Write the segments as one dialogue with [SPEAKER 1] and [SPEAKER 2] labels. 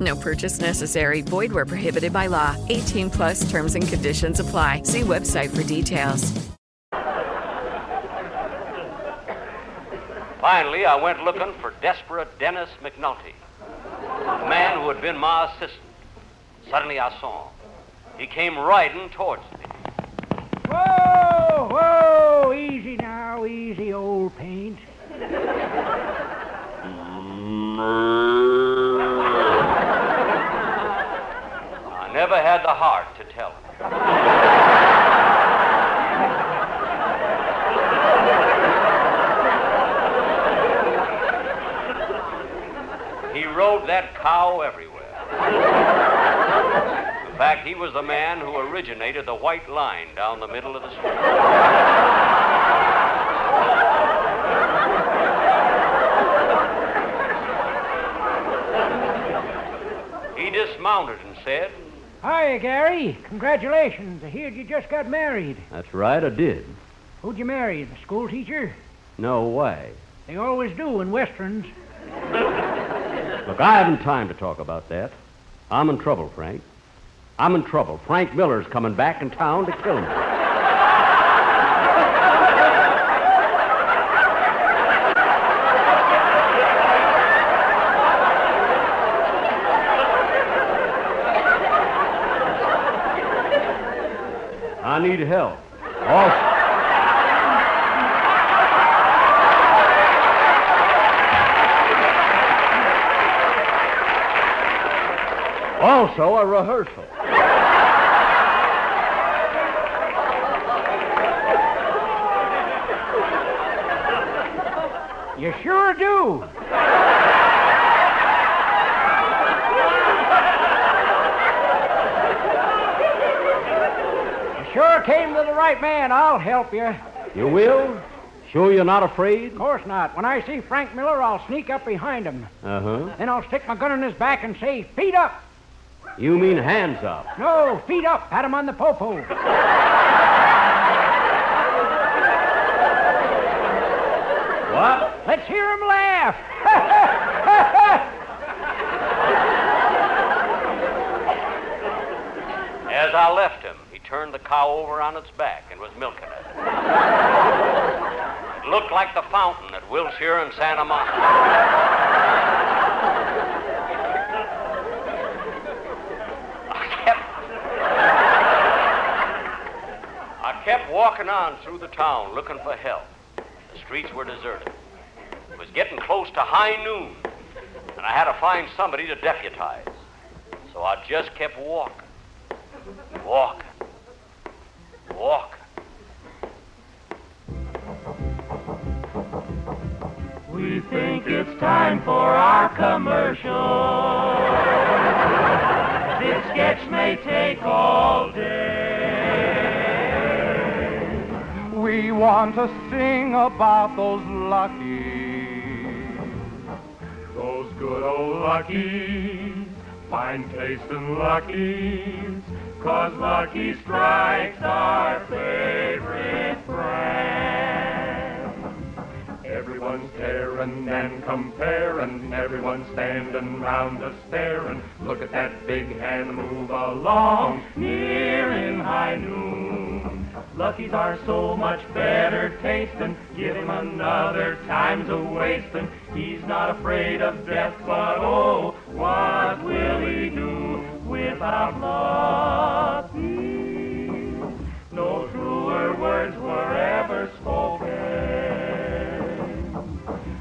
[SPEAKER 1] No purchase necessary. Void where prohibited by law. 18 plus terms and conditions apply. See website for details.
[SPEAKER 2] Finally, I went looking for desperate Dennis McNulty, the man who had been my assistant. Suddenly, I saw him. He came riding towards me.
[SPEAKER 3] Whoa, whoa, easy now, easy, old paint.
[SPEAKER 2] Mm-hmm. Never had the heart to tell him. He rode that cow everywhere. In fact, he was the man who originated the white line down the middle of the street. He dismounted and said,
[SPEAKER 3] Hi, Gary. Congratulations. I heard you just got married.
[SPEAKER 2] That's right, I did.
[SPEAKER 3] Who'd you marry? The school teacher?
[SPEAKER 2] No way.
[SPEAKER 3] They always do in westerns.
[SPEAKER 2] Look, I haven't time to talk about that. I'm in trouble, Frank. I'm in trouble. Frank Miller's coming back in town to kill me. I need help. Also, also a rehearsal.
[SPEAKER 3] You sure do. Sure came to the right man. I'll help you.
[SPEAKER 2] You will? Sure you're not afraid?
[SPEAKER 3] Of course not. When I see Frank Miller, I'll sneak up behind him.
[SPEAKER 2] Uh huh.
[SPEAKER 3] Then I'll stick my gun in his back and say, feet up.
[SPEAKER 2] You mean hands up?
[SPEAKER 3] No, feet up. Pat him on the popo.
[SPEAKER 2] What?
[SPEAKER 3] Let's hear him laugh.
[SPEAKER 2] As I left him, he turned the cow over on its back and was milking it. It looked like the fountain at Wilshire and Santa Monica. I kept. I kept walking on through the town looking for help. The streets were deserted. It was getting close to high noon, and I had to find somebody to deputize. So I just kept walking. Walking. Walking.
[SPEAKER 4] We think it's time for our commercial. This sketch may take all day.
[SPEAKER 5] We want to sing about those lucky,
[SPEAKER 4] Those good old luckies, fine taste and luckies, cause Lucky Strike's our favorite brand. Everyone's tearing and comparing, everyone's standing round us staring. Look at that big hand move along, near in high noon. Lucky's are so much better tasting. Give him another time's a wasting. He's not afraid of death, but oh, what will he do without Lucky? No truer words were ever spoken.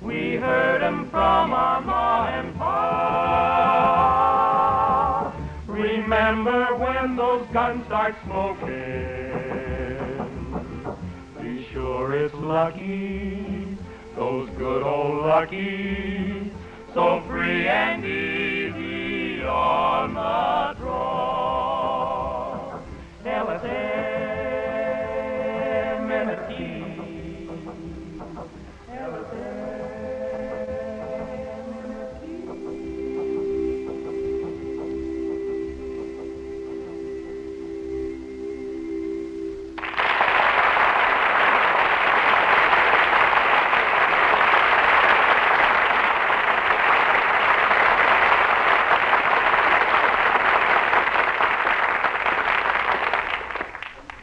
[SPEAKER 4] We heard him from our ma and pa. Remember when those guns start smoking? Sure it's lucky, those good old lucky, so free and easy on the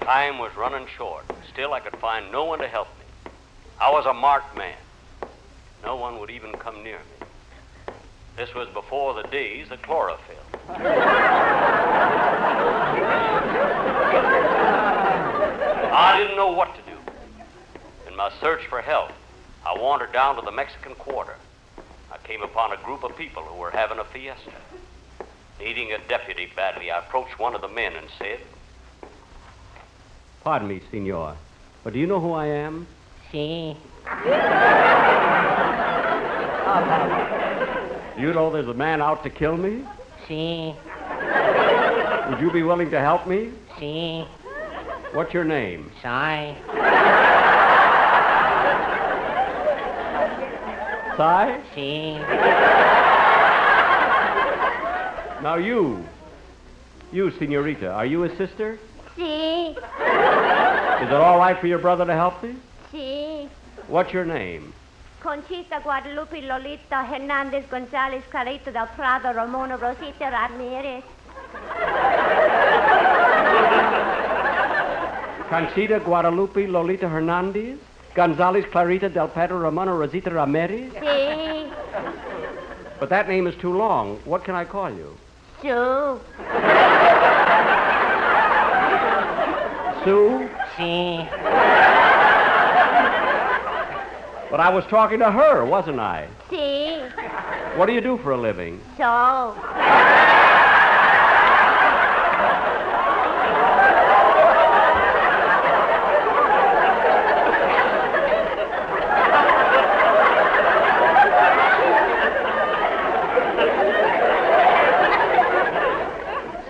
[SPEAKER 2] Time was running short. Still, I could find no one to help me. I was a marked man. No one would even come near me. This was before the days of chlorophyll. I didn't know what to do. In my search for help, I wandered down to the Mexican Quarter. I came upon a group of people who were having a fiesta. Needing a deputy badly, I approached one of the men and said,
[SPEAKER 6] Pardon me, senor, but do you know who I am?
[SPEAKER 3] See?
[SPEAKER 6] You know there's a man out to kill me?
[SPEAKER 3] See?
[SPEAKER 6] Would you be willing to help me?
[SPEAKER 3] See?
[SPEAKER 6] What's your name?
[SPEAKER 3] Sigh?
[SPEAKER 6] Cy?
[SPEAKER 3] See?
[SPEAKER 6] Now you. You, senorita, are you a sister?
[SPEAKER 7] Sí,
[SPEAKER 6] Is it all right for your brother to help me?
[SPEAKER 7] sí.
[SPEAKER 6] What's your name?
[SPEAKER 7] Conchita Guadalupe Lolita Hernandez González Carito del Prado Ramona Rosita Ramirez.
[SPEAKER 6] Conchita Guadalupe Lolita Hernandez? Gonzalez Clarita del Pedro Ramona Rosita Ramirez?
[SPEAKER 7] Sí,
[SPEAKER 6] But that name is too long. What can I call you?
[SPEAKER 7] Sue.
[SPEAKER 6] Sue?
[SPEAKER 3] See?
[SPEAKER 6] But I was talking to her, wasn't I?
[SPEAKER 7] See.
[SPEAKER 6] What do you do for a living?
[SPEAKER 7] so.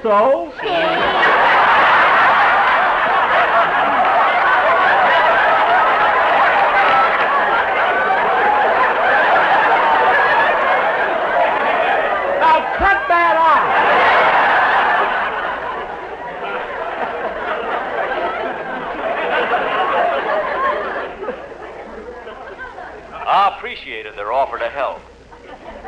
[SPEAKER 6] So? Now cut that out!
[SPEAKER 2] I appreciated their offer to help.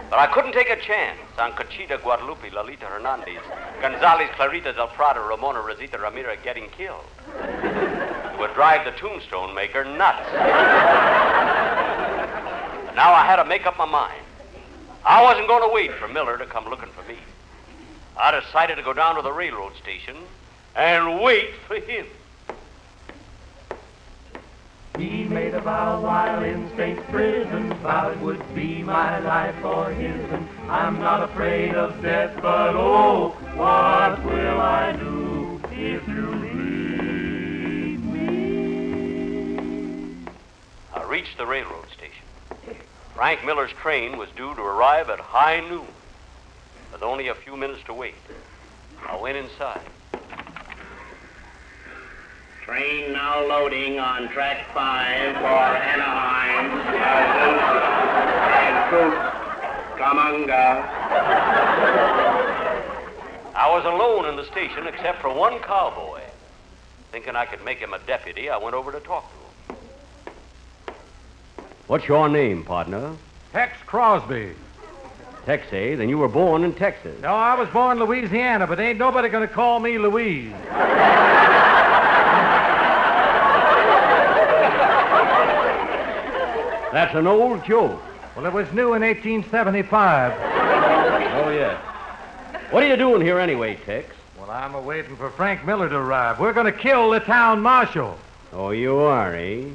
[SPEAKER 2] But I couldn't take a chance on Conchita Guadalupe, Lolita Hernandez, Gonzalez Clarita del Prado, Ramona Rosita Ramirez getting killed. It would drive the tombstone maker nuts. But now I had to make up my mind. I wasn't going to wait for Miller to come looking for me. I decided to go down to the railroad station and wait for him.
[SPEAKER 4] He made a vow while in state prison, vowed would be my life or his. And I'm not afraid of death, but oh, what will I do if you leave me?
[SPEAKER 2] I reached the railroad station. Frank Miller's train was due to arrive at high noon. With only a few minutes to wait, I went inside.
[SPEAKER 8] Train now loading on track five for Anaheim, Azusa, and Coop, Kamanga.
[SPEAKER 2] I was alone in the station except for one cowboy. Thinking I could make him a deputy, I went over to talk to him.
[SPEAKER 6] What's your name, partner?
[SPEAKER 5] Tex Crosby.
[SPEAKER 6] Tex, eh? Then you were born in Texas.
[SPEAKER 5] No, I was born in Louisiana, but ain't nobody gonna call me Louise.
[SPEAKER 6] That's an old joke.
[SPEAKER 5] Well, it was new in 1875.
[SPEAKER 6] Oh, yes. What are you doing here anyway, Tex?
[SPEAKER 5] Well, I'm a waiting for Frank Miller to arrive. We're gonna kill the town marshal.
[SPEAKER 6] Oh, you are, eh?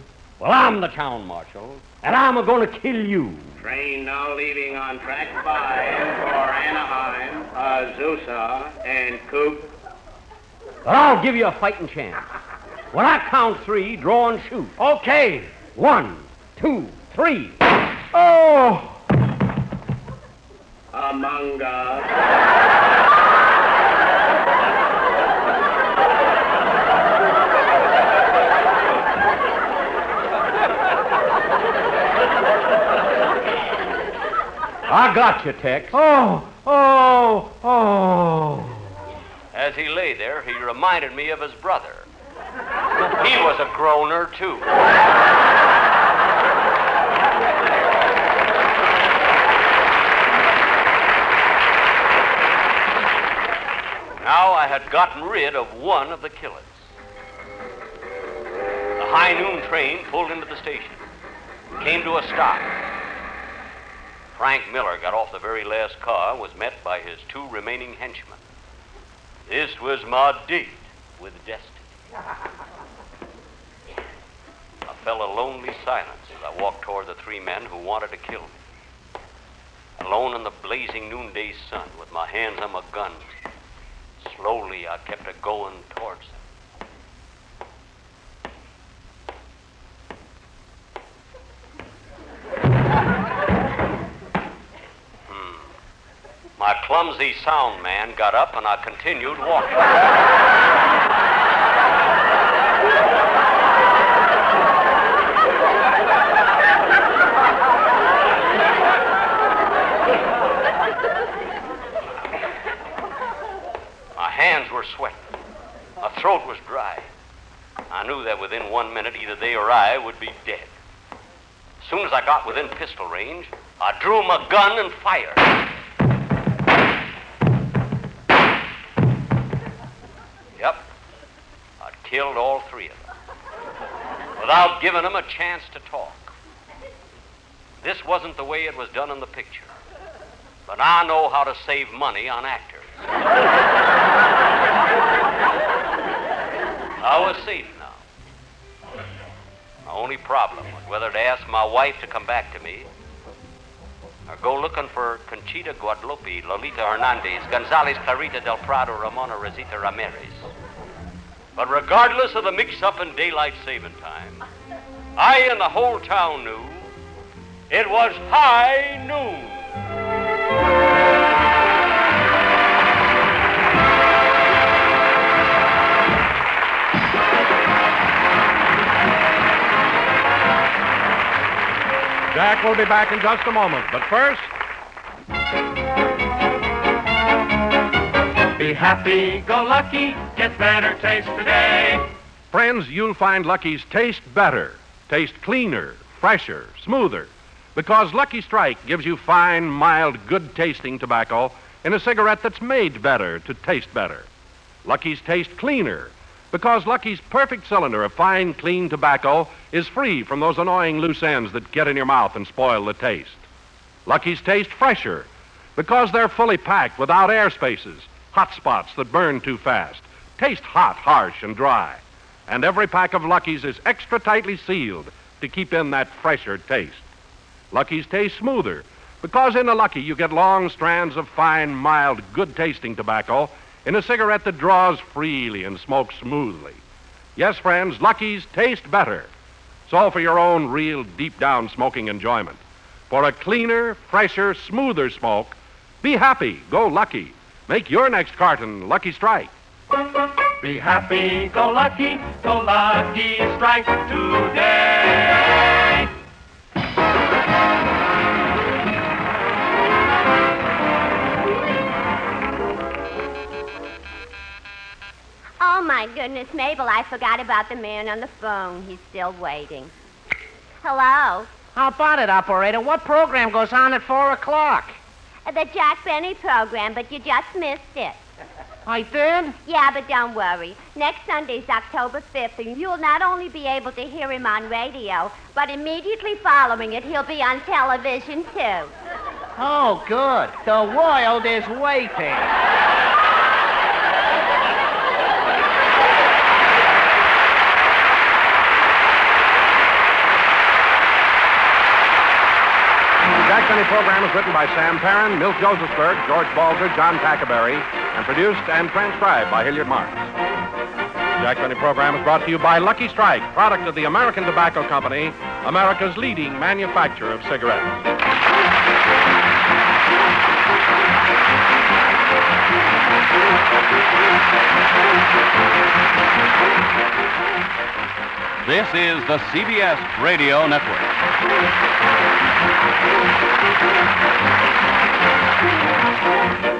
[SPEAKER 6] Well, I'm the town marshal, and I'm going to kill you.
[SPEAKER 8] Train now leaving on track five for Anaheim, Azusa, and Coop.
[SPEAKER 6] But I'll give you a fighting chance. When I count three, draw and shoot.
[SPEAKER 3] Okay.
[SPEAKER 6] One, two, three.
[SPEAKER 3] Oh!
[SPEAKER 8] Among us.
[SPEAKER 6] I got you, Tex.
[SPEAKER 3] Oh! Oh! Oh!
[SPEAKER 2] As he lay there, he reminded me of his brother. He was a groaner, too. I had gotten rid of one of the killers. The high noon train pulled into the station, came to a stop. Frank Miller got off the very last car was met by his two remaining henchmen. This was my date with destiny. I felt a lonely silence as I walked toward the three men who wanted to kill me. Alone in the blazing noonday sun with my hands on my guns, slowly I kept a going towards them. Hmm. My clumsy sound man got up and I continued walking. My hands were sweating. My throat was dry. I knew that within one minute either they or I would be dead. As soon as I got within pistol range, I drew my gun and fired. Yep, I'd killed all three of them without giving them a chance to talk. This wasn't the way it was done in the picture, but I know how to save money on actors. I was safe now. My only problem was whether to ask my wife to come back to me or go looking for Conchita Guadalupe, Lolita Hernandez, Gonzalez Clarita del Prado, Ramona Rosita Ramirez. But regardless of the mix up in daylight saving time, I and the whole town knew it was high noon.
[SPEAKER 5] Jack will be back in just a moment, but first.
[SPEAKER 4] Be happy, go lucky, get better taste today.
[SPEAKER 5] Friends, you'll find Lucky's taste better, taste cleaner, fresher, smoother, because Lucky Strike gives you fine, mild, good tasting tobacco in a cigarette that's made better to taste better. Lucky's taste cleaner, because Lucky's perfect cylinder of fine, clean tobacco is free from those annoying loose ends that get in your mouth and spoil the taste. Lucky's taste fresher, because they're fully packed without air spaces, hot spots that burn too fast, taste hot, harsh, and dry. And every pack of Lucky's is extra tightly sealed to keep in that fresher taste. Lucky's taste smoother, because in a Lucky you get long strands of fine, mild, good tasting tobacco in a cigarette that draws freely and smokes smoothly. Yes, friends, Lucky's taste better. So for your own real deep down smoking enjoyment. For a cleaner, fresher, smoother smoke, be happy, go Lucky. Make your next carton Lucky Strike.
[SPEAKER 4] Be happy, go lucky, go lucky, strike today.
[SPEAKER 7] Goodness, Mabel, I forgot about the man on the phone. He's still waiting. Hello?
[SPEAKER 3] How about it, operator? What program goes on at 4 o'clock?
[SPEAKER 7] Uh, The Jack Benny program, but you just missed it.
[SPEAKER 3] I did?
[SPEAKER 7] Yeah, but don't worry. Next Sunday's October 5th, and you'll not only be able to hear him on radio, but immediately following it, he'll be on television, too.
[SPEAKER 3] Oh, good. The world is waiting.
[SPEAKER 5] Program is written by Sam Perrin, Milt Josefsberg, George Balzer, John Tackaberry, and produced and transcribed by Hilliard Marks. The Jack Benny program is brought to you by Lucky Strike, product of the American Tobacco Company, America's leading manufacturer of cigarettes.
[SPEAKER 9] This is the CBS Radio Network. Thank you.